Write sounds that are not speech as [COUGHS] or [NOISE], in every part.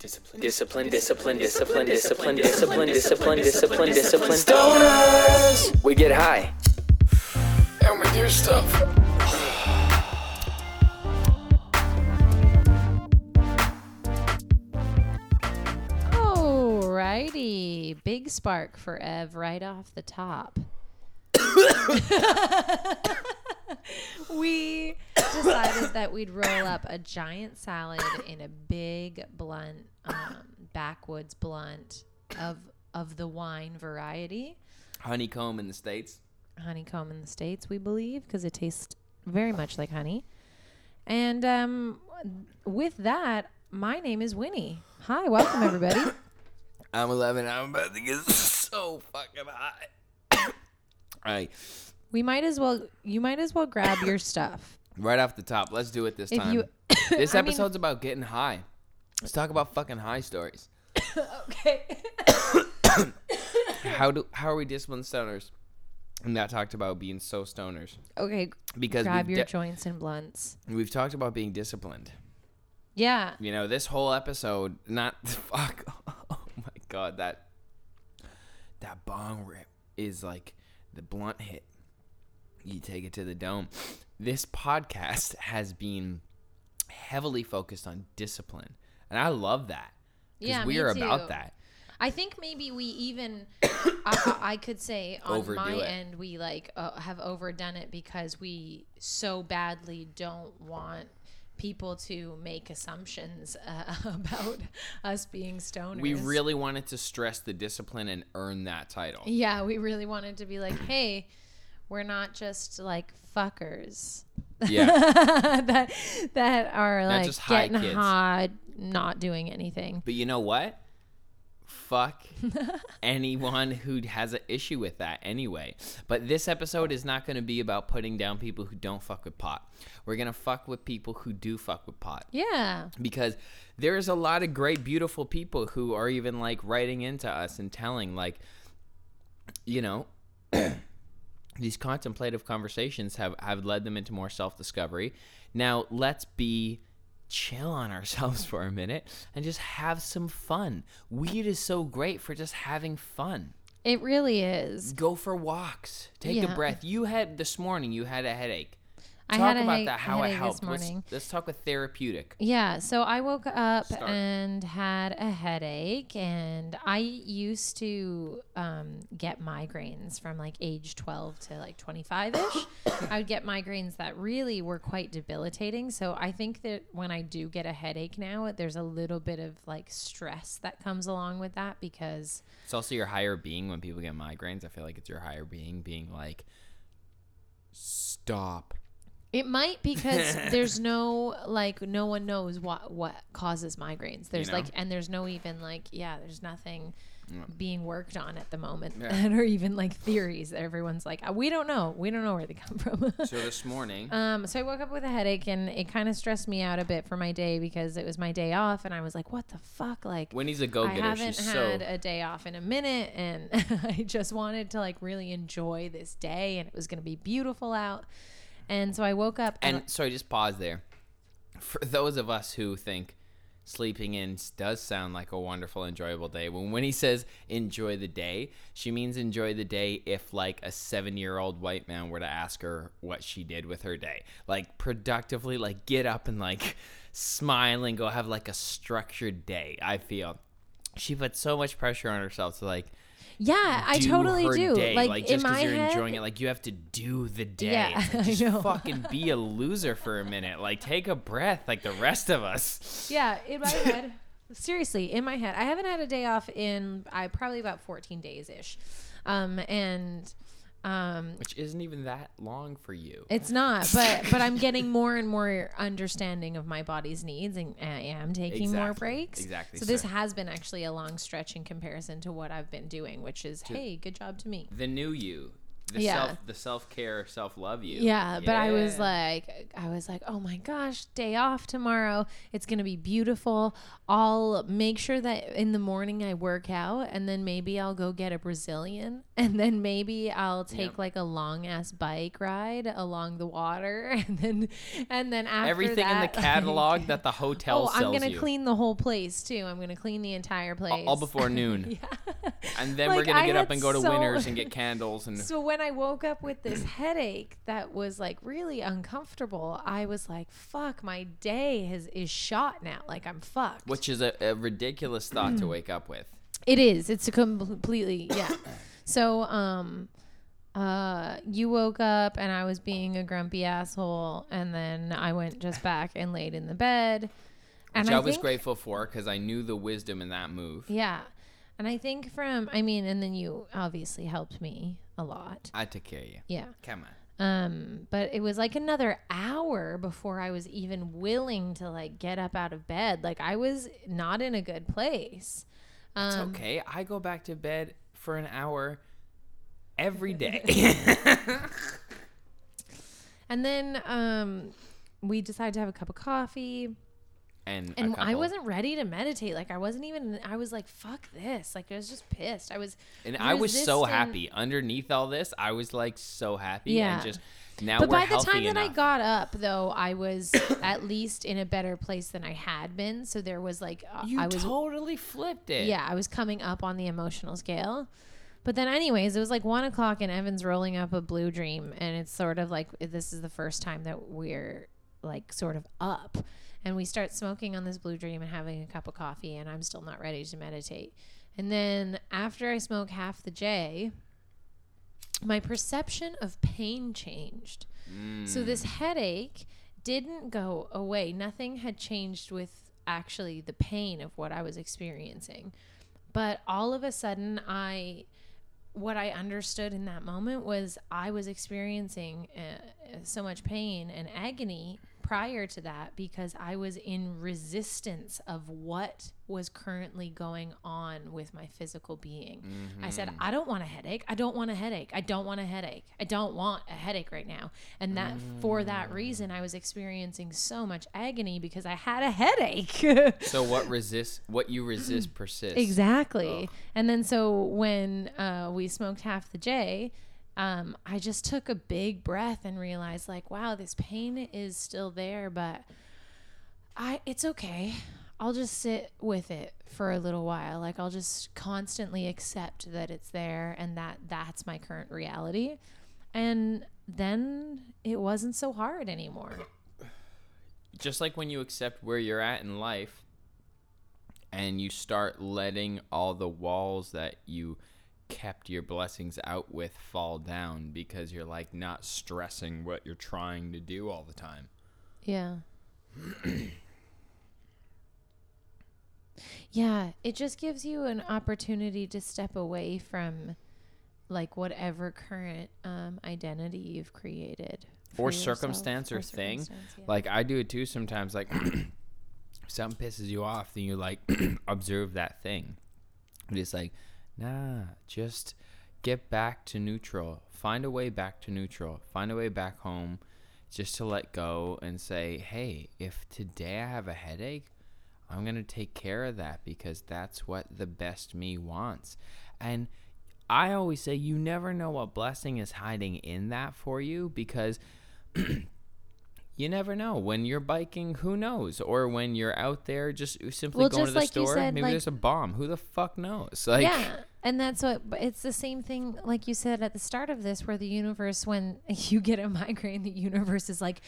Discipline, discipline, discipline, discipline, discipline, discipline, discipline, discipline, discipline. Stoners! We get high. And we do stuff. Alrighty, big spark for Ev right off the top. [COUGHS] [LAUGHS] we decided that we'd roll up a giant salad in a big blunt, um, backwoods blunt of of the wine variety, Honeycomb in the States. honeycomb in the states, we believe, because it tastes very much like honey. And um, with that, my name is Winnie. Hi, welcome everybody. [COUGHS] I'm Evan. I'm about to get so fucking high. [COUGHS] All right. We might as well. You might as well grab your [COUGHS] stuff. Right off the top, let's do it this If time. you- [COUGHS] this I mean- episode's about getting high. Let's talk about fucking high stories. Okay. [COUGHS] How do how are we disciplined stoners? And that talked about being so stoners Okay. because grab we've, your de- joints and blunts. we've talked about being disciplined. Yeah. You know, this whole episode, not [LAUGHS] fuck. Oh my god, that that bong rip is like the blunt hit. You take it to the dome. This podcast has been heavily focused on discipline, and I love that Yeah, we are too. about that. I think maybe we even, [COUGHS] I, I could say on Overdo my it. end, we like uh, have overdone it because we so badly don't want people to make assumptions uh, [LAUGHS] about us being stoners. We really wanted to stress the discipline and earn that title. Yeah, we really wanted to be like, hey, we're not just like fuckers Yeah, [LAUGHS] that that are like just getting kids. hot, not doing anything. but you know what? Fuck [LAUGHS] anyone who has an issue with that anyway. But this episode is not going to be about putting down people who don't fuck with pot. We're going to fuck with people who do fuck with pot. Yeah. Because there's a lot of great, beautiful people who are even like writing into us and telling, like, you know, [CLEARS THROAT] these contemplative conversations have, have led them into more self discovery. Now, let's be chill on [LAUGHS] ourselves for a minute and just have some fun. Weed is so great for just having fun. It really is. Go for walks. Take Yeah. a breath. You had this morning, you had a headache. I Talk had a about that, how it helped. Let's, let's talk with therapeutic. Yeah, so I woke up Start. and had a headache, and I used to um, get migraines from like age 12 to like 25 ish. I would [COUGHS] get migraines that really were quite debilitating. So I think that when I do get a headache now, there's a little bit of like stress that comes along with that because It's also your higher being when people get migraines. I feel like it's your higher being being like, stop. It might because there's [LAUGHS] no like no one knows what what causes migraines. There's know? like and there's no even like yeah, there's nothing being worked on at the moment Yeah. [LAUGHS] that are even like theories that everyone's like "Uh, we don't know. We don't know where they come from. [LAUGHS] So this morning, um so I woke up with a headache and it kind of stressed me out a bit for my day because it was my day off and I was like what the fuck like Winnie's a go-getter. I haven't She's had so. a day off in a minute, and I just wanted to like really enjoy this day, and it was gonna be beautiful out. And so I woke up and, And sorry, just pause there. For those of us who think sleeping in does sound like a wonderful, enjoyable day, when Winnie says enjoy the day, she means enjoy the day if like a seven year old white man were to ask her what she did with her day. Like productively, like get up and like smile and go have like a structured day, I feel. She put so much pressure on herself to like yeah, I totally do. Day. Like, just in my you're head, enjoying it, like you have to do the day. Yeah, like, [LAUGHS] just fucking be a loser for a minute. Like take a breath, like the rest of us. yeah, in my [LAUGHS] head. Seriously, in my head, I haven't had a day off in I probably about 14 days ish, um, and um, Which isn't even that long for you. It's not, but but I'm getting more and more understanding of my body's needs, and I am taking more breaks. Exactly So this has been actually a long stretch in comparison to what I've been doing, which is hey, good job to me. The new you, the Yeah. self the self care, self love you. Yeah, but I was like, I was like, oh my gosh, day off tomorrow. It's gonna be beautiful. I'll make sure that in the morning I work out, and then maybe I'll go get a Brazilian, and then maybe I'll take Yep. like a long ass bike ride along the water, [LAUGHS] and then and then after everything in the that, like- catalog that the [LAUGHS] hotel oh, sells I'm gonna you. clean the whole place too. I'm gonna clean the entire place all before noon. [LAUGHS] yeah. And then we're gonna I get up and go to so- Winners and get candles and So when I woke up with this headache that was like really uncomfortable, I was like, "Fuck, my day has is shot now. Like I'm fucked." which is a, a ridiculous thought to mm. wake up with. it is. It's a completely yeah. [COUGHS] So um, uh, you woke up and I was being a grumpy asshole, and then I went just back and laid in the bed. And Which I, was think- grateful for because I knew the wisdom in that move. Yeah. And I think from, I mean, and then you obviously helped me a lot. I took care of you. Yeah. Come on. Um, but it was like another hour before I was even willing to like get up out of bed. Like I was not in a good place. It's Um, okay. I go back to bed for an hour every day. [LAUGHS] And then um, we decided to have a cup of coffee. and And I wasn't ready to meditate. Like I wasn't even. I was like, "Fuck this!" Like I was just pissed. I was. And I was so happy. Underneath all this, I was like so happy. Yeah. And just now But by the time that I got up, though, I was [COUGHS] at least in a better place than I had been. So there was like, uh, you I was totally flipped it. yeah, I was coming up on the emotional scale. But then, anyways, it was like one o'clock, and Evan's rolling up a blue dream, and it's sort of like this is the first time that we're like sort of up, and we start smoking on this blue dream and having a cup of coffee, and I'm still not ready to meditate. And then after I smoke half the J, my perception of pain changed. So this headache didn't go away. Nothing had changed with actually the pain of what I was experiencing. But all of a sudden, I what I understood in that moment was I was experiencing uh, so much pain and agony prior to that because I was in resistance of what was currently going on with my physical being. I said, I don't want a headache. I don't want a headache. I don't want a headache. I don't want a headache right now. And that for that reason I was experiencing so much agony because I had a headache. So [LAUGHS] what resist what you resist persists. Exactly. And then so when uh, we smoked half the J, um, I just took a big breath and realized like, wow, this pain is still there, but I it's okay. I'll just sit with it for a little while. Like I'll just constantly accept that it's there and that that's my current reality. And then it wasn't so hard anymore. Just like when you accept where you're at in life and you start letting all the walls that you kept your blessings out with fall down because you're like not stressing what you're trying to do all the time. Yeah. [CLEARS THROAT] yeah, it just gives you an opportunity to step away from like whatever current um, identity you've created. or yourself, circumstance or, or thing. circumstance, yeah. Like I do it too sometimes. Like [CLEARS THROAT] something pisses you off, then you like [CLEARS THROAT] observe that thing. It's like, nah, just get back to neutral. Find a way back to neutral. Find a way back home. Just to let go and say, hey, if today I have a headache, I'm gonna take care of that because that's what the best me wants. And I always say you never know what blessing is hiding in that for you because [CLEARS THROAT] you never know when you're biking who knows or when you're out there just simply Well, going to the like store said, maybe like- there's a bomb who the fuck knows like yeah, and that's what it's the same thing, like you said at the start of this, where the universe, when [LAUGHS] you get a migraine, the universe is like,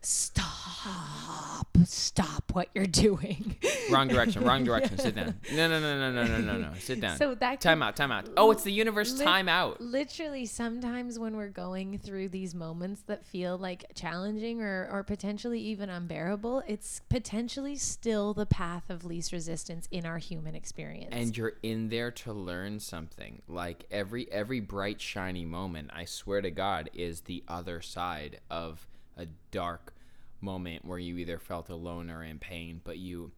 stop, stop what you're doing. [LAUGHS] Wrong direction, wrong [LAUGHS] direction. Sit down. No, no, no, no, no, no, no, no. Sit down. So that time out, time out. Oh, it's the universe li- time out. Literally, sometimes when we're going through these moments that feel like challenging or, or potentially even unbearable, it's potentially still the path of least resistance in our human experience. And you're in there to learn something like every every bright shiny moment i swear to god is the other side of a dark moment where you either felt alone or in pain but you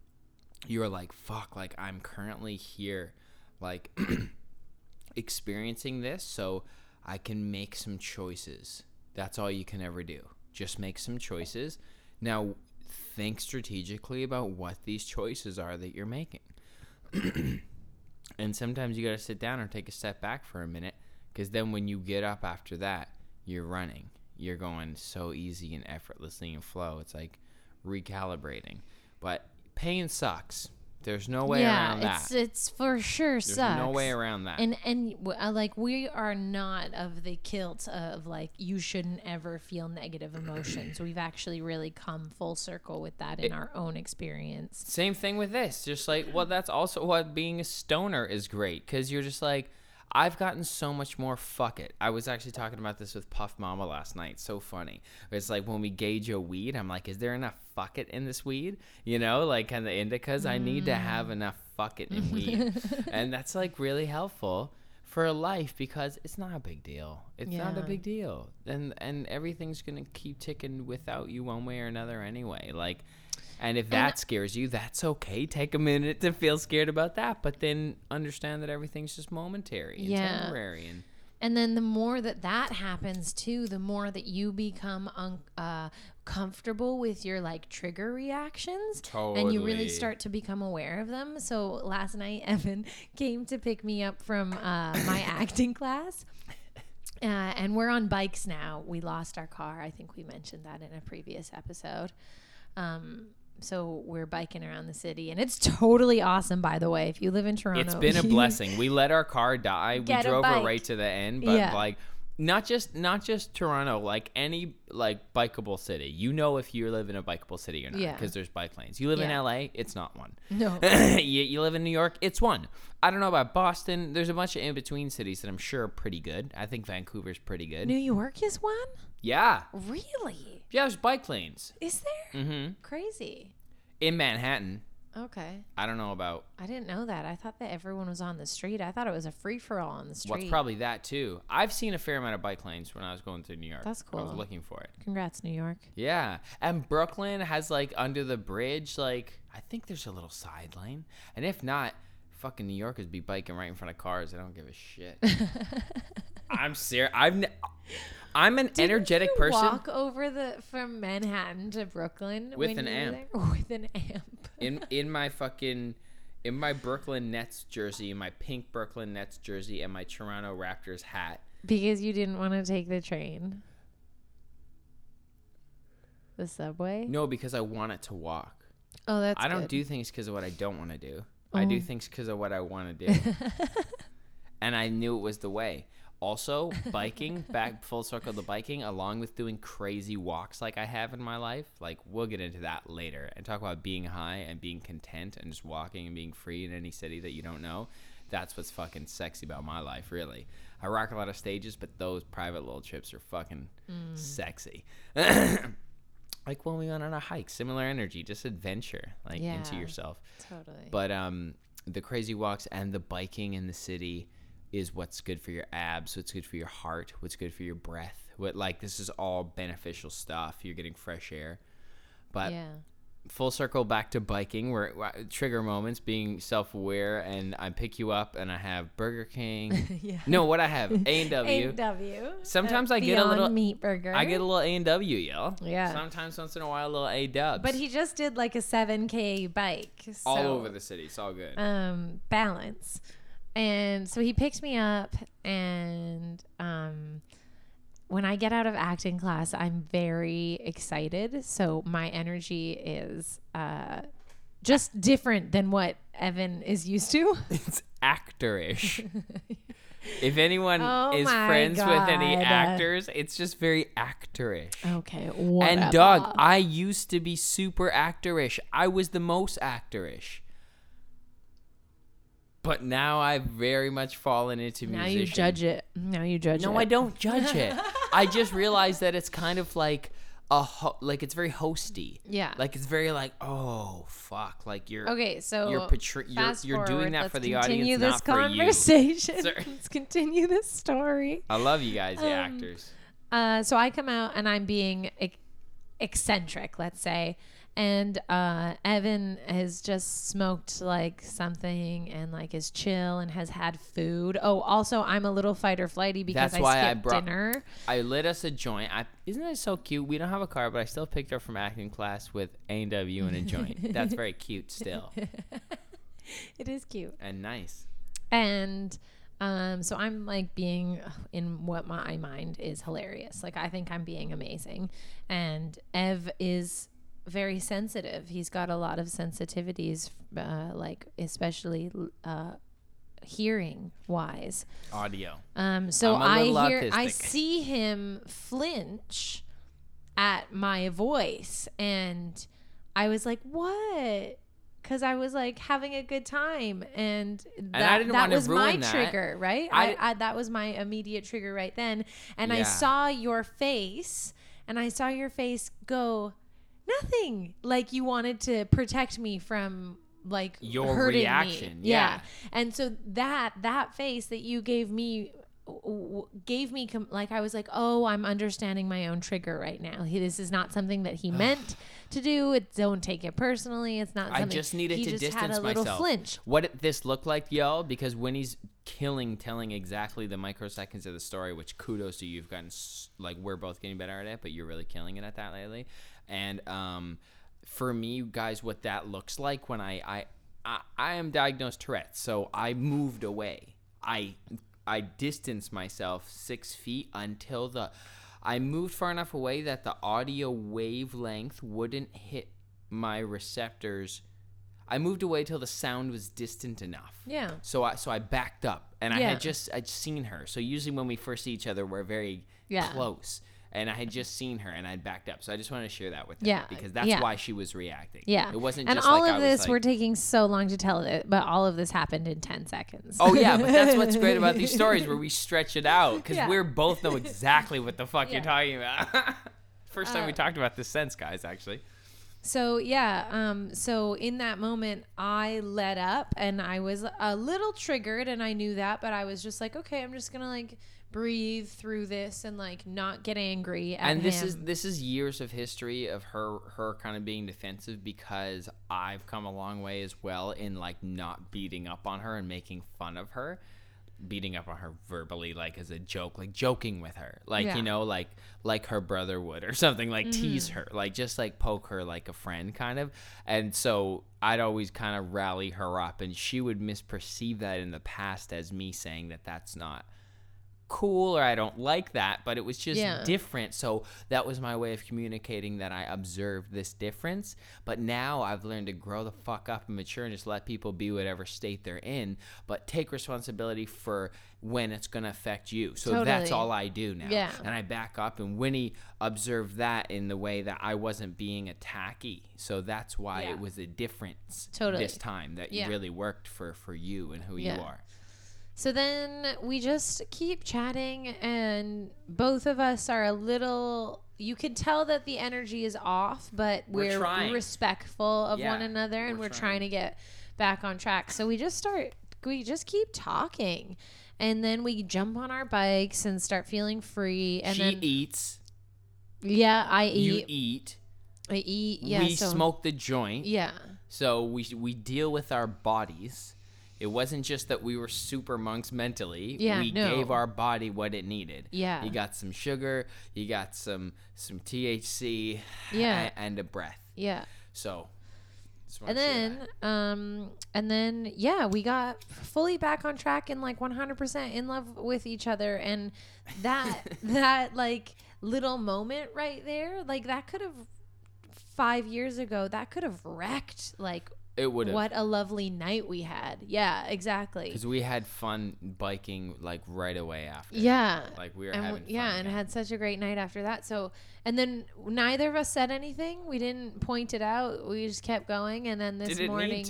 you're like fuck like i'm currently here like [CLEARS THROAT] experiencing this so I can make some choices. That's all you can ever do. Just make some choices. Now, think strategically about what these choices are that you're making. [CLEARS THROAT] and sometimes you got to sit down or take a step back for a minute because then when you get up after that, you're running. You're going so easy and effortlessly in flow. It's like recalibrating. But pain sucks. There's no way yeah, around that. it's it's for sure There's sucks. no way around that. And and uh, like we are not of the kilt of like you shouldn't ever feel negative emotions. We've actually really come full circle with that in our own experience. Same thing with this. Just like, well, that's also what being a stoner is great because you're just like, I've gotten so much more fuck it. I was actually talking about this with Puff Mama last night. So funny. It's like when we gauge a weed, I'm like, is there enough fuck it in this weed? You know, like kind of indicas. I need to have mm. enough fuck it in weed. [LAUGHS] and that's like really helpful for life because it's not a big deal. It's not a big deal. And and everything's going to keep ticking without you one way or another anyway. Like and if that scares you, that's okay. Take a minute to feel scared about that, but then understand that everything's just momentary and Yeah. temporary. And And then the more that that happens too, the more that you become un- uh, comfortable with your like trigger reactions, and you really start to become aware of them. So last night, [LAUGHS] Evan came to pick me up from uh, my [LAUGHS] acting class. Uh, and we're on bikes now. We lost our car. I think we mentioned that in a previous episode. Um, so we're biking around the city, and it's totally awesome. By the way, if you live in Toronto, it's been a [LAUGHS] blessing. We let our car die. We drove her right to the end, but Yeah. like not just not just Toronto, like any like bikeable city. You know if you live in a bikeable city or not Yeah. because there's bike lanes. You live Yeah. in LA, it's not one. No. [LAUGHS] you, you live in New York, it's one. I don't know about Boston. There's a bunch of in between cities that I'm sure are pretty good. I think Vancouver's pretty good. New York is one. yeah. Really? Yeah, there's bike lanes. Is there? Mm-hmm. Crazy. In Manhattan. Okay. I don't know about I didn't know that. I thought that everyone was on the street. I thought it was a free for all on the street. what's probably that too. I've seen a fair amount of bike lanes when I was going through New York. That's cool. I was looking for it. Congrats, New York. Yeah. And Brooklyn has like under the bridge, like I think there's a little side lane. And if not, fucking New Yorkers be biking right in front of cars. I don't give a shit. [LAUGHS] I'm serious. I've ne- I'm an energetic you person. Walk over the from Manhattan to Brooklyn With an amp. [LAUGHS] With an amp. in [LAUGHS] in my fucking in my Brooklyn Nets jersey, in my pink Brooklyn Nets jersey, and my Toronto Raptors hat. because you didn't want to take the train. The subway. No, because I want it to walk. Oh, that's. I don't good. do things because of what I don't want to do. I do Oh. things because of what I want to do. [LAUGHS] and I knew it was the way. Also, [LAUGHS] biking, back full circle to biking, along with doing crazy walks like I have in my life. Like, we'll get into that later and talk about being high and being content and just walking and being free in any city that you don't know. That's what's fucking sexy about my life, really. I rock a lot of stages, but those private little trips are fucking sexy. [COUGHS] like when we went on a hike, similar energy, just adventure, like into yourself. Totally. But um, the crazy walks and the biking in the city is what's good for your abs, what's good for your heart, what's good for your breath. What like this is all beneficial stuff. You're getting fresh air. But yeah. full circle back to biking, where trigger moments, being self-aware, and I pick you up, and I have Burger King. [LAUGHS] yeah. no, what I have A and W. [LAUGHS] W. Sometimes I get a little- meat burger. I get a little A and W, yo. Yeah. Sometimes once in a while, a little A dubs. But he just did like a 7K bike. all over the city. It's all good. um, balance. And so he picked me up, and um, when I get out of acting class, I'm very excited. So my energy is uh, just different than what Evan is used to. [LAUGHS] it's actorish. [LAUGHS] if anyone Oh is friends with any actors, it's just very actorish. okay, whatever. And Doug, I used to be super actorish. I was the most actorish. But now I've very much fallen into music. now musician. you judge it. Now you judge it. No, I don't judge it. [LAUGHS] I just realized that it's kind of like a ho- like it's very hosty. Yeah. Like it's very like oh fuck like you're Okay, so you're portray- you're, fast you're doing forward. that Let's for the continue audience, this not for you. conversation. [LAUGHS] Let's continue this story. I love you guys, the Um, actors. Uh, so I come out and I'm being ec- eccentric, let's say, And uh, Evan has just smoked like something and like is chill and has had food. Oh, also I'm a little fight or flighty because That's I why I skipped brought- dinner. I lit us a joint. I, isn't it so cute? We don't have a car, but I still picked her from acting class with A and W and a joint. That's very cute still [LAUGHS] It is cute. and nice. And um, so I'm like being in what my mind is hilarious. Like I think I'm being amazing. And Ev is very sensitive. He's got a lot of sensitivities, uh, like especially uh, hearing wise. Audio. Um, so I hear, I see him flinch at my voice, and I was like, "What?" Because I was like having a good time, and that, didn't that was my that. trigger, right? I- I, I, that was my immediate trigger right then, and I saw your face, and I saw your face go, nothing. Like you wanted to protect me from like Your hurting reaction, Me. yeah. And so that that face that you gave me gave me com- like I was like, "Oh, I'm understanding my own trigger right now. He, this is not something that he meant to do. It don't take it personally. It's not I something just needed to just distance had a myself. flinch. What it- this looked like, y'all, because when he's killing, telling exactly the microseconds of the story, which kudos to you, you've gotten s- like we're both getting better at it, but you're really killing it at that lately. And um, for me, guys, what that looks like when I I I, I am diagnosed Tourette's, so I moved away. I I distanced myself six feet until the I moved far enough away that the audio wavelength wouldn't hit my receptors. I moved away till the sound was distant enough. Yeah. So I so I backed up, and I had just I'd seen her. So usually when we first see each other, we're very Yeah. close, and I had just seen her, and I'd backed up. So I just wanted to share that with them Yeah, because that's yeah. why she was reacting. Yeah. it wasn't And just all like of I this was we're taking so long to tell it, but all of this happened in 10 seconds. Oh yeah, but that's what's great about these stories where we [LAUGHS] stretch it out because Yeah. we're both know [LAUGHS] exactly what the fuck Yeah. you're talking about. [LAUGHS] First time we Uh, talked about this sense, guys. Actually, So yeah, um, so in that moment, I let up, and I was a little triggered, and I knew that, but I was just like, okay, I'm just gonna like breathe through this and like not get angry at and this him. is this is years of history of her her kind of being defensive because I've come a long way as well in like not beating up on her and making fun of her. Beating up on her verbally, like as a joke, like joking with her, like Yeah. you know, like like her brother would or [LAUGHS] something, like tease Mm-hmm. her, like just like poke her like a friend, kind of. And so I'd always kind of rally her up, and she would misperceive that in the past as me saying that that's not cool or I don't like that, but it was just Yeah. different. So that was my way of communicating that I observed this difference. But now I've learned to grow the fuck up and mature and just let people be whatever state they're in, but take responsibility for when it's going to affect you. So that's all I do now. Yeah. And I back up and Winnie observed that in the way that I wasn't being attacky. So that's why Yeah. it was a difference Totally. this time that Yeah. really worked for for you and who you are. So then we just keep chatting, and both of us are a little. You can tell that the energy is off, but We're we're, respectful of one another, and we're we're, trying. trying to get back on track. So we just start. We just keep talking, and then we jump on our bikes and start feeling free. And she then eats, yeah, I eat. you eat. eat. I eat. Yeah. we so, smoke the joint. Yeah. So we we deal with our bodies. It wasn't just that we were super monks mentally. Yeah, we no. gave our body what it needed. Yeah. You got some sugar, you got some some THC, Yeah. a- and a breath. Yeah. So and then um and then yeah we got fully back on track and like 100% in love with each other and that [LAUGHS] that like little moment right there like that could have five years ago that could have wrecked like it would have. What a lovely night we had. Yeah exactly. Because we had fun biking like right away after. yeah. Like we were and having yeah and again. had such a great night after that. So and then neither of us said anything. We didn't point it out. We just kept going. And then this Didn't morning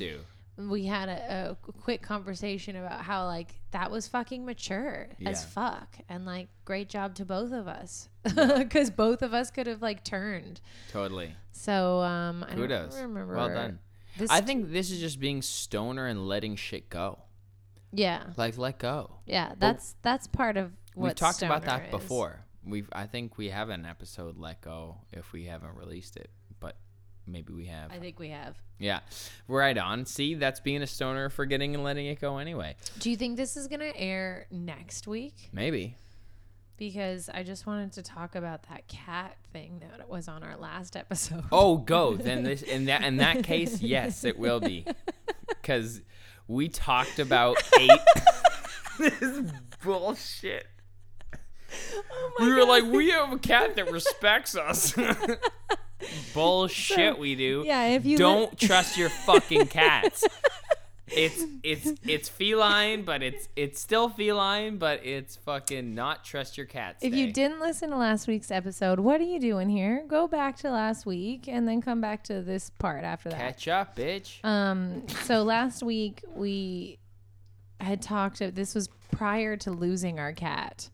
we had a, a quick conversation about how like that was fucking mature as fuck. And like great job to both of us. Because [LAUGHS] both of us could have like turned. Totally. so um i Kudos. don't remember. Well done. This I think this is just being stoner and letting shit go. yeah Like let go. yeah that's that's part of what We've talked about that is. before. We've I think we have an episode let go if we haven't released it. But maybe we have. I think we have. Yeah, right on. See, that's being a stoner, forgetting and letting it go anyway. Do you think this is gonna air next week? Maybe. Because I just wanted to talk about that cat thing that was on our last episode. Oh, go then. [LAUGHS] This in that in that case, yes, it will be, [LAUGHS] because we talked [LAUGHS] about eight. this is bullshit. Oh we were like, we have a cat that respects us. bullshit, we do. yeah, if you don't trust your fucking cats. It's it's it's feline, but it's it's still feline, but it's fucking not trust your cats. If day. you didn't listen to last week's episode, what are you doing here? Go back to last week and then come back to this part after that. catch up, bitch. Um, so last week we had talked. This was prior to losing our cat.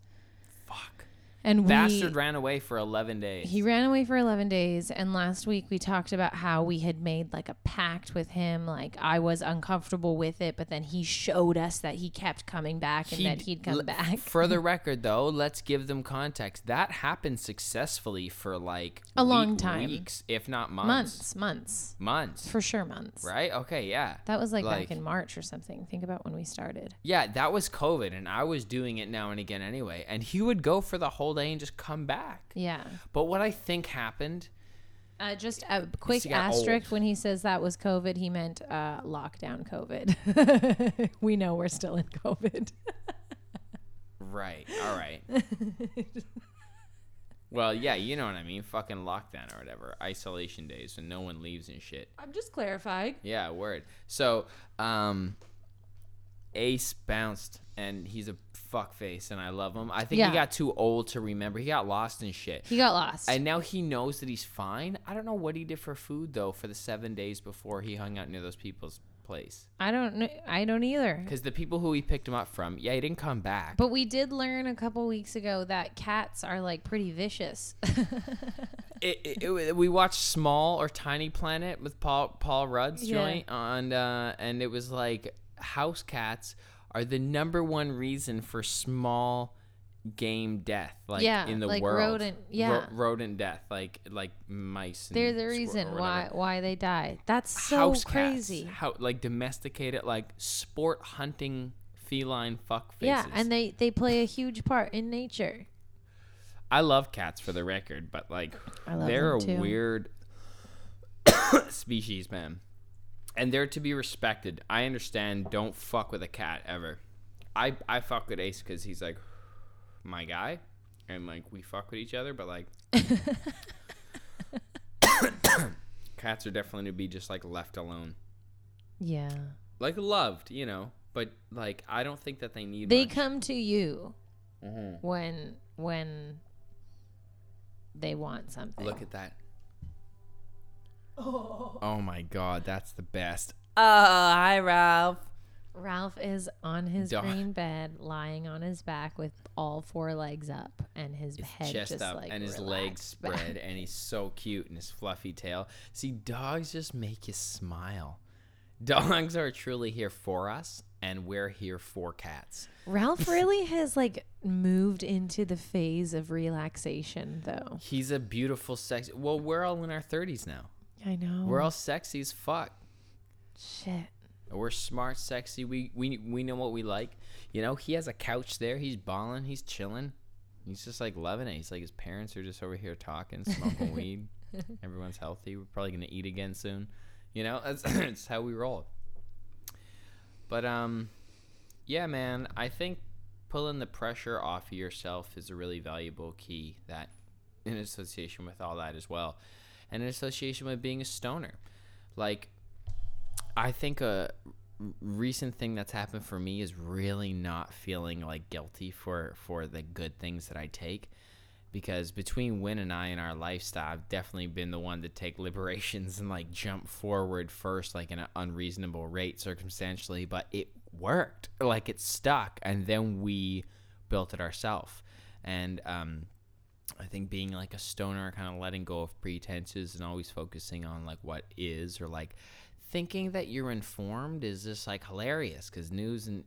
And we Bastard ran away for eleven days. he ran away for 11 days. And last week we talked about how we had made like a pact with him. Like I was uncomfortable with it, but then he showed us that he kept coming back and that he'd come l- back. For the [LAUGHS] record, though, let's give them context. That happened successfully for like A wee- long time. weeks, if not months. months, months, Months. for sure, months. Right? Okay, yeah. That was like, Like- back in March or something. Think about when we started. Yeah, that was COVID, and I was doing it now and again anyway. And he would go for the whole day and just come back. Yeah. But what I think happened, Uh, just a quick asterisk old. when he says that was COVID, he meant uh, lockdown COVID. [LAUGHS] we know we're still in COVID. right? All right. [LAUGHS] well, yeah, you know what I mean. Fucking lockdown or whatever, isolation days when no one leaves and shit. I'm just clarifying. Yeah, word. So, um, Ace bounced, and he's a fuckface, and I love him. I think Yeah. he got too old to remember. He got lost and shit. He got lost. And now he knows that he's fine. I don't know what he did for food though for the seven days before he hung out near those people's place. I don't know. I don't either. Because the people who he picked him up from, yeah, he didn't come back. But we did learn a couple weeks ago that cats are like pretty vicious. [LAUGHS] it, it, it- we watched Small or Tiny Planet with Paul Paul Rudd's Yeah. joint on, uh, and it was like house cats are the number one reason for small game death, like Yeah, in the like world. rodent- yeah. rodent death, like like mice. They're the reason why why they die That's so house crazy. cats, how like domesticated, like sport hunting feline fuck faces. Yeah, and they they play a huge part in nature. I love cats for the record, but like they're a too. weird [COUGHS] species, man. And they're to be respected. I understand. Don't fuck with a cat ever. I I fuck with Ace because he's like my guy, and like we fuck with each other. But like, [LAUGHS] cats are definitely to be just like left alone, Yeah. like loved, you know. But like, I don't think that they need. They much. come to you Mm-hmm. when when they want something. Look at that. [LAUGHS] Oh my god, that's the best. Oh, hi Ralph. Ralph is on his Dog. green bed, lying on his back with all four legs up and his, head chest just up like and his legs relaxed [LAUGHS] back. spread and he's so cute and his fluffy tail. See, dogs just make you smile. Dogs are truly here for us and we're here for cats. Ralph [LAUGHS] really has like moved into the phase of relaxation, though. He's a beautiful sex. Well, we're all in our 30s now. I know. We're all sexy as fuck. shit. We're smart, sexy. We we we know what we like. You know, he has a couch there. He's balling. He's chilling. He's just like loving it. He's like his parents are just over here talking, smoking [LAUGHS] weed. Everyone's healthy. We're probably gonna eat again soon. You know, that's, [COUGHS] that's how we roll. But um, yeah, man. I think pulling the pressure off of yourself is a really valuable key. That in association with all that as well, and in association with being a stoner, like I think a recent thing that's happened for me is really not feeling like guilty for for the good things that I take because between Win and I in our lifestyle, I've definitely been the one to take [LAUGHS] liberations and like jump forward first, like in an unreasonable rate circumstantially, but it worked. Like it stuck, and then we built it ourselves. And um, I think being like a stoner, kind of letting go of pretenses and always focusing on like what is or like thinking that you're informed is just like hilarious because news and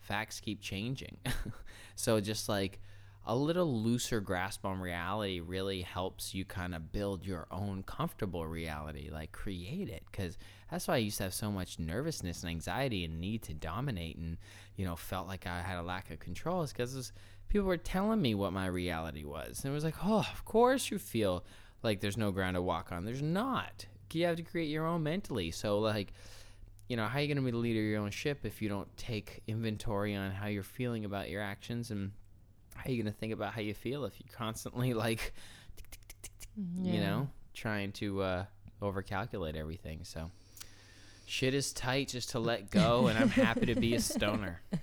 facts keep changing. [LAUGHS] so just like a little looser grasp on reality really helps you kind of build your own comfortable reality, like create it. Because that's why I used to have so much nervousness and anxiety and need to dominate and, you know, felt like I had a lack of control. Is because people were telling me what my reality was. And it was like, oh, of course you feel like there's no ground to walk on. There's not. You have to create your own mentally. So, like, you know, how are you going to be the leader of your own ship if you don't take inventory on how you're feeling about your actions and how are you going to think about how you feel if you constantly [LAUGHS] like you know trying to uh overcalculate everything so shit is tight just to let go and i'm happy to be a [LAUGHS] stoner [LAUGHS]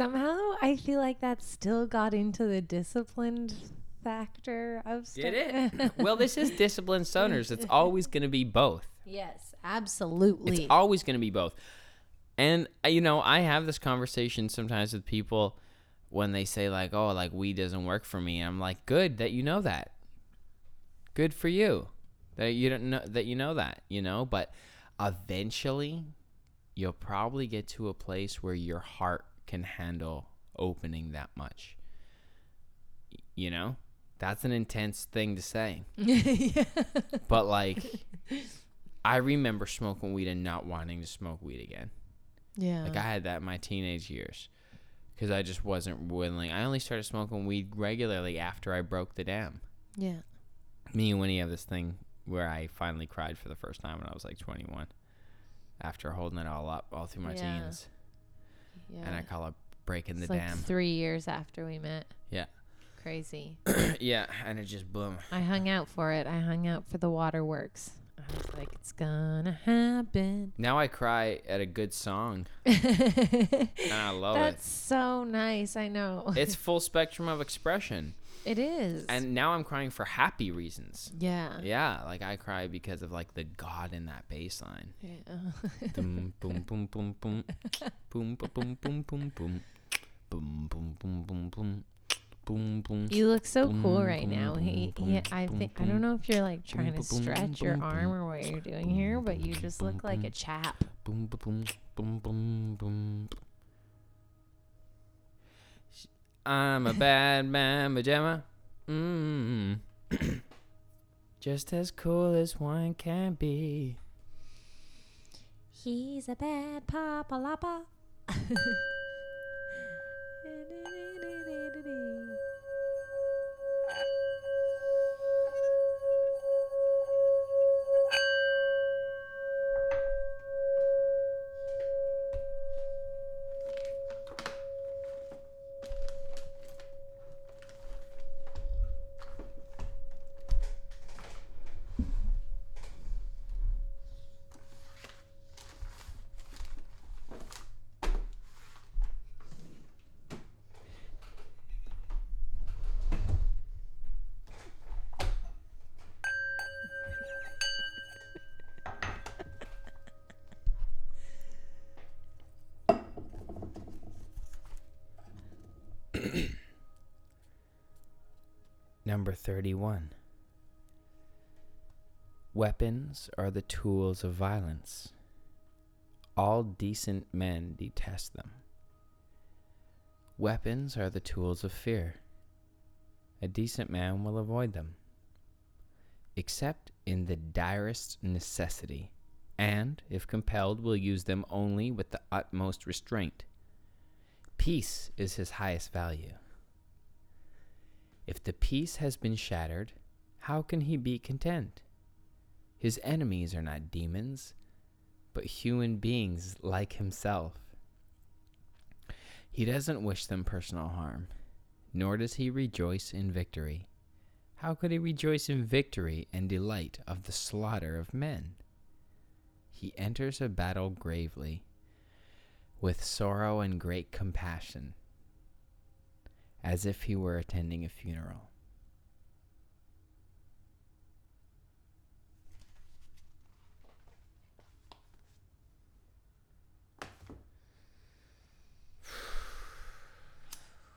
Somehow, I feel like that still got into the disciplined factor of stuff. did it [LAUGHS] well this is disciplined stoners it's [LAUGHS] always going to be both yes, absolutely. It's always going to be both. And uh, you know, I have this conversation sometimes with people when they say like, "Oh, like weed doesn't work for me." I'm like, "Good that you know that. Good for you that you don't know that you know that, you know, but eventually you'll probably get to a place where your heart can handle opening that much. You know? That's an intense thing to say. [LAUGHS] But like I remember smoking weed and not wanting to smoke weed again. yeah. Like I had that in my teenage years because I just wasn't willing. I only started smoking weed regularly after I broke the dam. yeah. Me and Winnie have this thing where I finally cried for the first time when I was like 21 after holding it all up all through my Yeah. teens. Yeah. And I call it breaking it's the like dam. three years after we met. Yeah. Crazy. [CLEARS THROAT] yeah, and it just boom. I hung out for it. I hung out for the waterworks. I was like, it's gonna happen. Now I cry at a good song. [LAUGHS] And I love it. That's so nice. I know. It's [LAUGHS] full spectrum of expression. It is. And now I'm crying for happy reasons. yeah. Yeah, like I cry because of like the God in that bass line. Yeah. [LAUGHS] Boom, boom, boom, boom, boom, boom, boom, boom, boom, boom, boom, boom, boom, boom, boom, boom, boom, boom. You look so cool Boom, right boom, now. He, boom, I think I don't know if you're like trying to boom, boom, stretch your boom, arm or what you're doing here, but you just look like a chap. Boom, boom, boom, boom, boom, boom. I'm a bad man, pajama. Mm. [CLEARS THROAT] Just as cool as one can be. He's a bad papa lapa. [LAUGHS] Number 31. Weapons are the tools of violence. All decent men detest them. Weapons are the tools of fear. A decent man will avoid them, except in the direst necessity, and, if compelled, will use them only with the utmost restraint. Peace is his highest value. If the peace has been shattered, how can he be content? His enemies are not demons, but human beings like himself. He doesn't wish them personal harm, nor does he rejoice in victory. How could he rejoice in victory and delight of the slaughter of men? He enters a battle gravely, with sorrow and great compassion as if he were attending a funeral.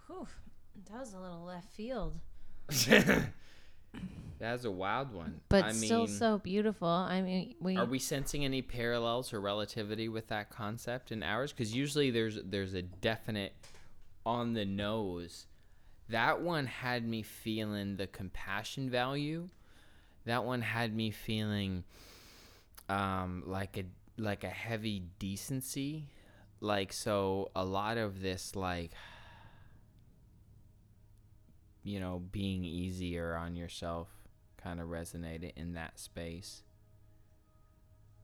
Whew, that was a little left field, [LAUGHS] That's a wild one. but I still mean, so beautiful. I mean, we. Are we sensing any parallels or relativity with that concept in ours? Because usually there's there's a definite on the nose. That one had me feeling the compassion value. That one had me feeling um, like a like a heavy decency. Like so a lot of this like you know, being easier on yourself kind of resonated in that space.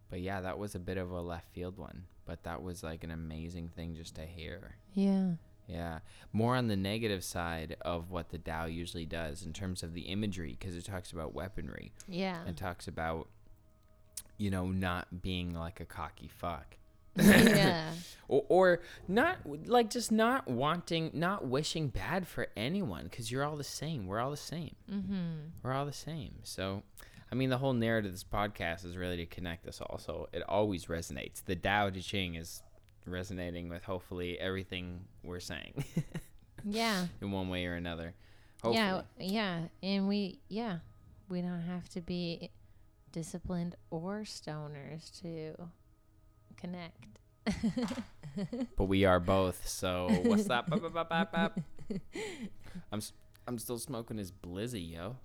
But yeah, that was a bit of a left field one, but that was like an amazing thing just to hear. Yeah. Yeah. More on the negative side of what the Tao usually does in terms of the imagery, because it talks about weaponry. Yeah. It talks about, you know, not being like a cocky fuck. [LAUGHS] yeah. [LAUGHS] Or, or not like just not wanting, not wishing bad for anyone because you're all the same. We're all the same. Mm-hmm. We're all the same. So, I mean, the whole narrative of this podcast is really to connect us all. So it always resonates. The Tao Te Ching is resonating with hopefully everything we're saying [LAUGHS] Yeah. in one way or another. Hopefully. Yeah. Yeah. And we, yeah, we don't have to be disciplined or stoners to connect. [LAUGHS] But we are both. So what's that? Bop, bop, bop, bop. I'm I'm still smoking his blizzy, yo.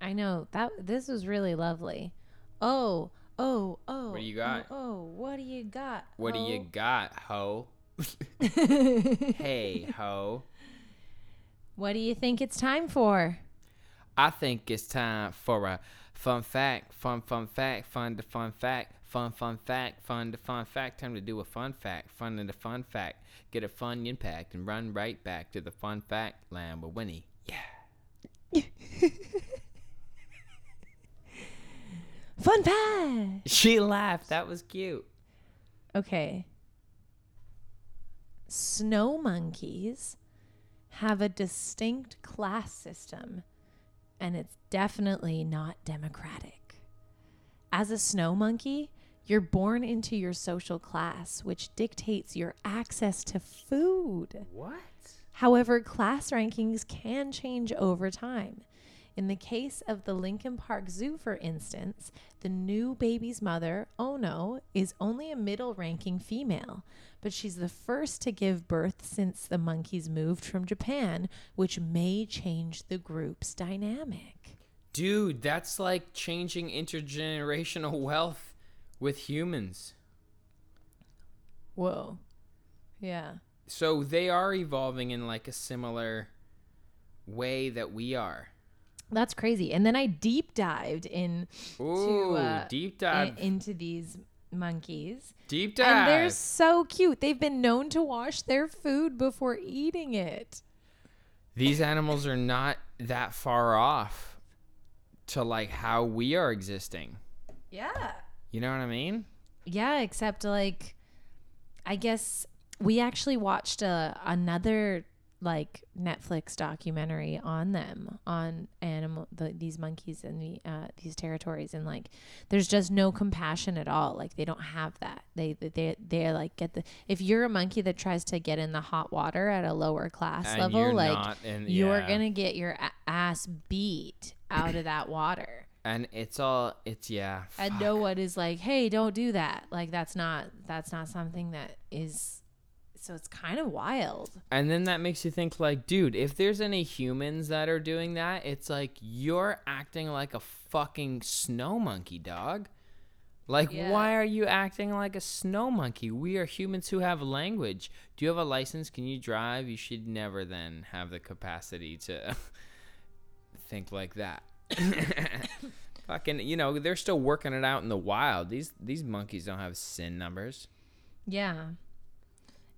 I know that this was really lovely. Oh, oh, oh. What do you oh, got? Oh, oh, what do you got? What do you got, ho? [LAUGHS] hey, ho. What do you think it's time for? I think it's time for a fun fact, fun fun fact, fun to fun fact, fun fun fact, fun to fun fact. Time to do a fun fact, fun to fun fact. Get a fun impact and run right back to the fun fact land with Winnie. Yeah. [LAUGHS] Fun fact. She laughed. That was cute. Okay. Snow monkeys have a distinct class system, and it's definitely not democratic. As a snow monkey, you're born into your social class, which dictates your access to food. What? However, class rankings can change over time. In the case of the Lincoln Park Zoo, for instance, the new baby's mother, Ono, is only a middle ranking female, but she's the first to give birth since the monkeys moved from Japan, which may change the group's dynamic. Dude, that's like changing intergenerational [LAUGHS] wealth with humans. Whoa. Yeah. So they are evolving in like a similar way that we are. That's crazy. And then I deep dived in Ooh, uh, deep dive. into these monkeys. deep dive. And they're so cute. They've been known to wash their food before eating it. These animals are not that far off to like how we are existing. Yeah. You know what I mean? Yeah, except like I guess we actually watched a another like Netflix documentary on them on animal the, these monkeys in the uh, these territories. And like there's just no compassion at all. Like they don't have that. They they they're like get the if you're a monkey that tries to get in the hot water at a lower class And level like not, and you're gonna get your a- ass beat out of that water. And it's all it's yeah. and fuck. no one is like hey don't do that. Like that's not that's not something that is so it's kind of wild And then that makes you think like, dude, if there's any humans that are doing that, it's like you're acting like a fucking snow monkey, dog. Like, Yeah. why are you acting like a snow monkey? We are humans who have language. Do you have a license? Can you drive? You should never then have the capacity to [LAUGHS] think like that. [COUGHS] Fucking, you know, they're still working it out in the wild. These these monkeys don't have sin numbers. yeah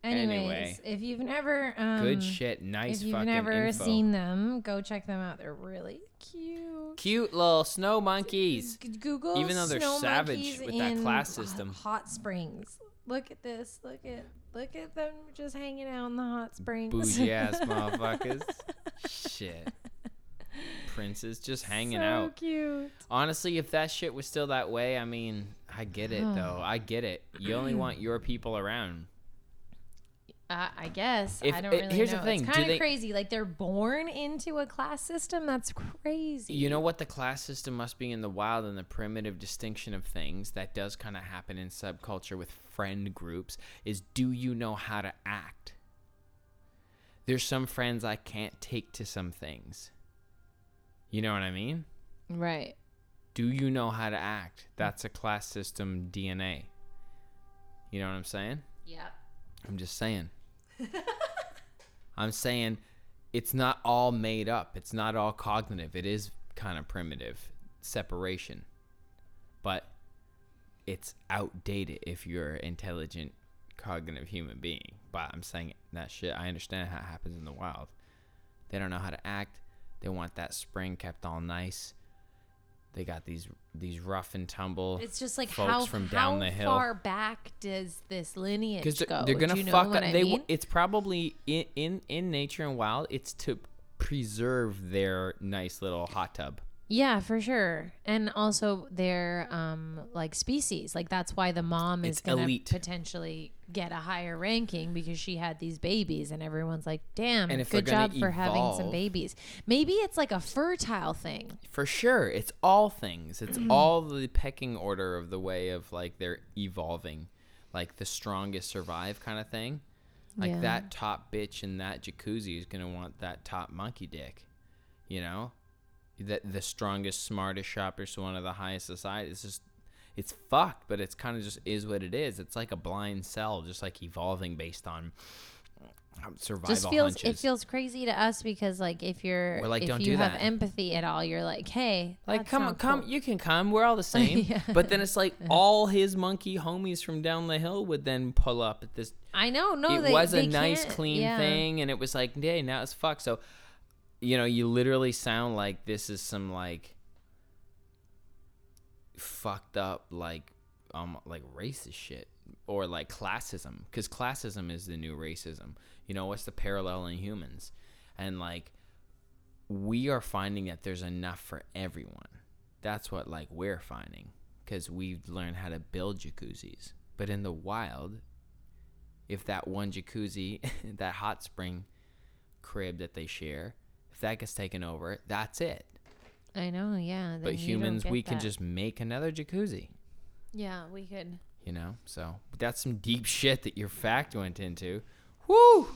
anyways Anyway. if you've never um Good shit. Nice if you've never info. seen them go check them out they're really cute Cute little snow monkeys. Google Even though they're snow savage monkeys with that in class system. Hot springs. Look at this. Look at look at them just hanging out in the hot springs. Bougie [LAUGHS] ass motherfuckers. Shit. Princes just hanging out. so out. cute. Honestly, if that shit was still that way, I mean, I get it though. [SIGHS] I get it. You only want your people around. Uh, I guess If- I don't really here's the know. thing, It's kind of crazy. Like they're born into a class system. That's crazy. You know what the class system must be in the wild and the primitive distinction of things that does kind of happen in subculture with friend groups is do you know how to act? there's some friends I can't take to some things. You know what I mean? Right. Do you know how to act? That's a class system DNA. You know what I'm saying? Yeah. I'm just saying. [LAUGHS] I'm saying it's not all made up. It's not all cognitive. It is kind of primitive separation. But it's outdated if you're intelligent cognitive human being. But I'm saying that shit I understand how it happens in the wild. They don't know how to act. They want that spring kept all nice. They got these these rough and tumble. It's just like folks how from how down the hill. far back does this lineage because go? they're, they're gonna you know fuck what up. I they mean? it's probably in, in in nature and wild. It's to preserve their nice little hot tub. Yeah, for sure. And also their um like species. Like that's why the mom is It's gonna elite. potentially get a higher ranking because she had these babies and everyone's like, damn, And if they're good gonna job for having some evolve- babies. Maybe it's like a fertile thing. For sure, it's all things. It's Mm-hmm. all the pecking order of the way of like they're evolving, like the strongest survive kind of thing. Like Yeah. that top bitch in that jacuzzi is gonna want that top monkey dick, you know. That the strongest, smartest shoppers to one of the highest society. It's just, it's fucked, but it's kind of just is what it is. It's like a blind cell, just like evolving based on survival Just feels hunches. it feels crazy to us because like if you're We're like, if "Don't you do have that." empathy at all, you're like, hey, Like, come, come, cool. you can come. We're all the [LAUGHS] same. Yeah. But then it's like all his monkey homies from down the hill would then pull up at this. I know, no, it they, was a they nice, clean yeah. thing, and it was like, hey, now it's fucked. So, you know, you literally sound like this is some like fucked up, like, um, like racist shit or like classism, because classism is the new racism. You know, what's the parallel in humans? And like, we are finding that there's enough for everyone. That's what like we're finding because we've learned how to build jacuzzis. But in the wild, if that one jacuzzi, [LAUGHS] that hot spring crib that they share, that gets taken over, that's it. I know, yeah. But then you don't humans, we can just make another jacuzzi, yeah, we could. you know? So that's some deep shit that your fact went into. Woo!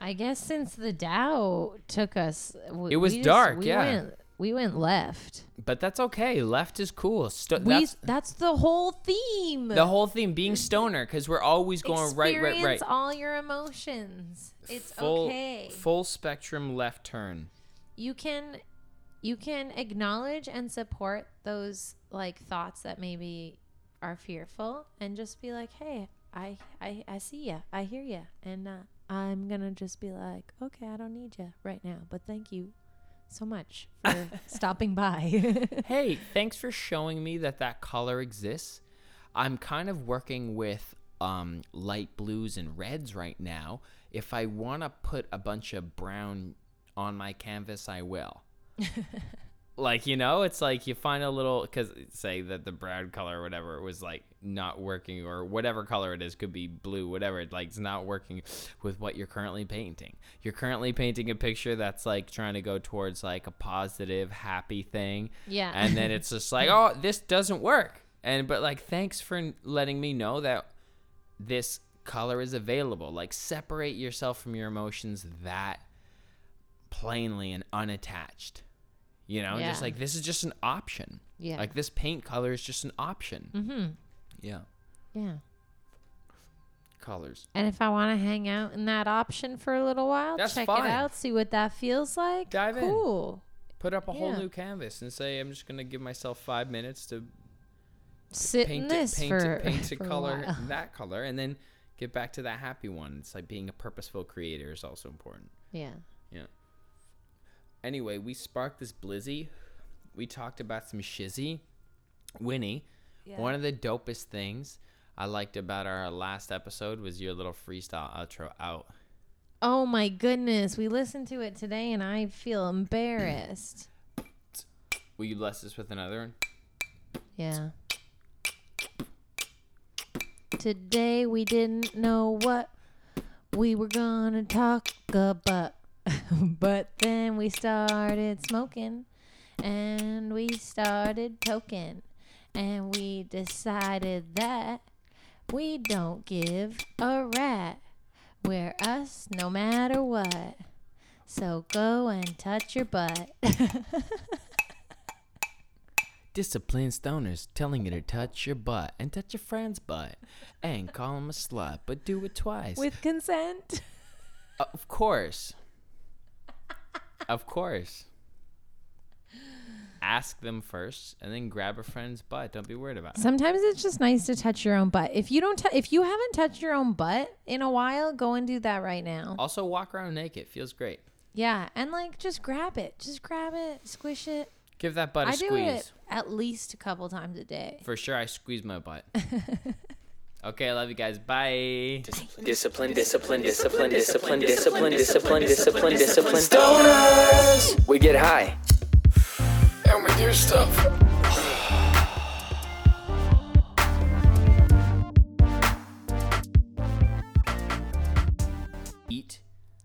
I guess since the Dow took us, w- It was just- dark, we yeah. Went, we went left. But that's okay. Left is cool. Sto- We that's that's, the whole theme. the whole theme being stoner because we're always going right, right, right. Experience all your emotions. It's full, okay. Full spectrum left turn. you can you can acknowledge and support those like thoughts that maybe are fearful and just be like hey i i, I see ya i hear ya and uh, i'm gonna just be like okay i don't need you right now but thank you so much for [LAUGHS] stopping by [LAUGHS] hey, thanks for showing me that that color exists. I'm kind of working with um, light blues and reds right now. If I want to put a bunch of brown on my canvas, I will. [LAUGHS] like you know it's like you find a little because say that the brown color or whatever was like not working or whatever color it is could be blue whatever it like it's not working with what you're currently painting. You're currently painting a picture that's like trying to go towards like a positive happy thing. Yeah. and then it's just like oh this doesn't work. And but like thanks for letting me know that this color is available. Like separate yourself from your emotions that plainly and unattached you know just like this is just an option. Yeah. like this paint color is just an option. Mm-hmm. Yeah. Yeah. Colors. And if i want to hang out in that option for a little while That's check fine. it out see what that feels like. Dive in. cool. Put up a whole new canvas and say i'm just gonna give myself five minutes to sit paint in it, this paint for, it, paint [LAUGHS] a color, that color, and then get back to that happy one. It's like being a purposeful creator is also important. Yeah. Yeah Anyway, we sparked this blizzy. We talked about some shizzy. Winnie, one of the dopest things I liked about our last episode was your little freestyle outro out. Oh my goodness, we listened to it today and I feel embarrassed. Will you bless us with another one? yeah. Today we didn't know what we were gonna talk about. [LAUGHS] but then we started smoking and we started toking and we decided that we don't give a rat. We're us no matter what. So go and touch your butt. [LAUGHS] Disciplined stoners telling you to touch your butt and touch your friend's butt and call him a slut, but do it twice. With consent. of course. Of course. Ask them first and then grab a friend's butt. Don't be worried about it. Sometimes it's just nice to touch your own butt. If you don't, t- if you haven't touched your own butt in a while, go and do that right now. Also, walk around naked. Feels great. Yeah, and like just grab it, just grab it, squish it. Give that butt a I do squeeze. it at least a couple times a day. For sure, I squeeze my butt. [LAUGHS] okay, I love you guys. Bye. Discipline, discipline, discipline, discipline, discipline, discipline, discipline, discipline. Stoners! We get high. And we do stuff. Eat.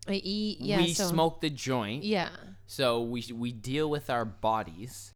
I eat. Yeah. we so, smoke the joint. Yeah. So we we deal with our bodies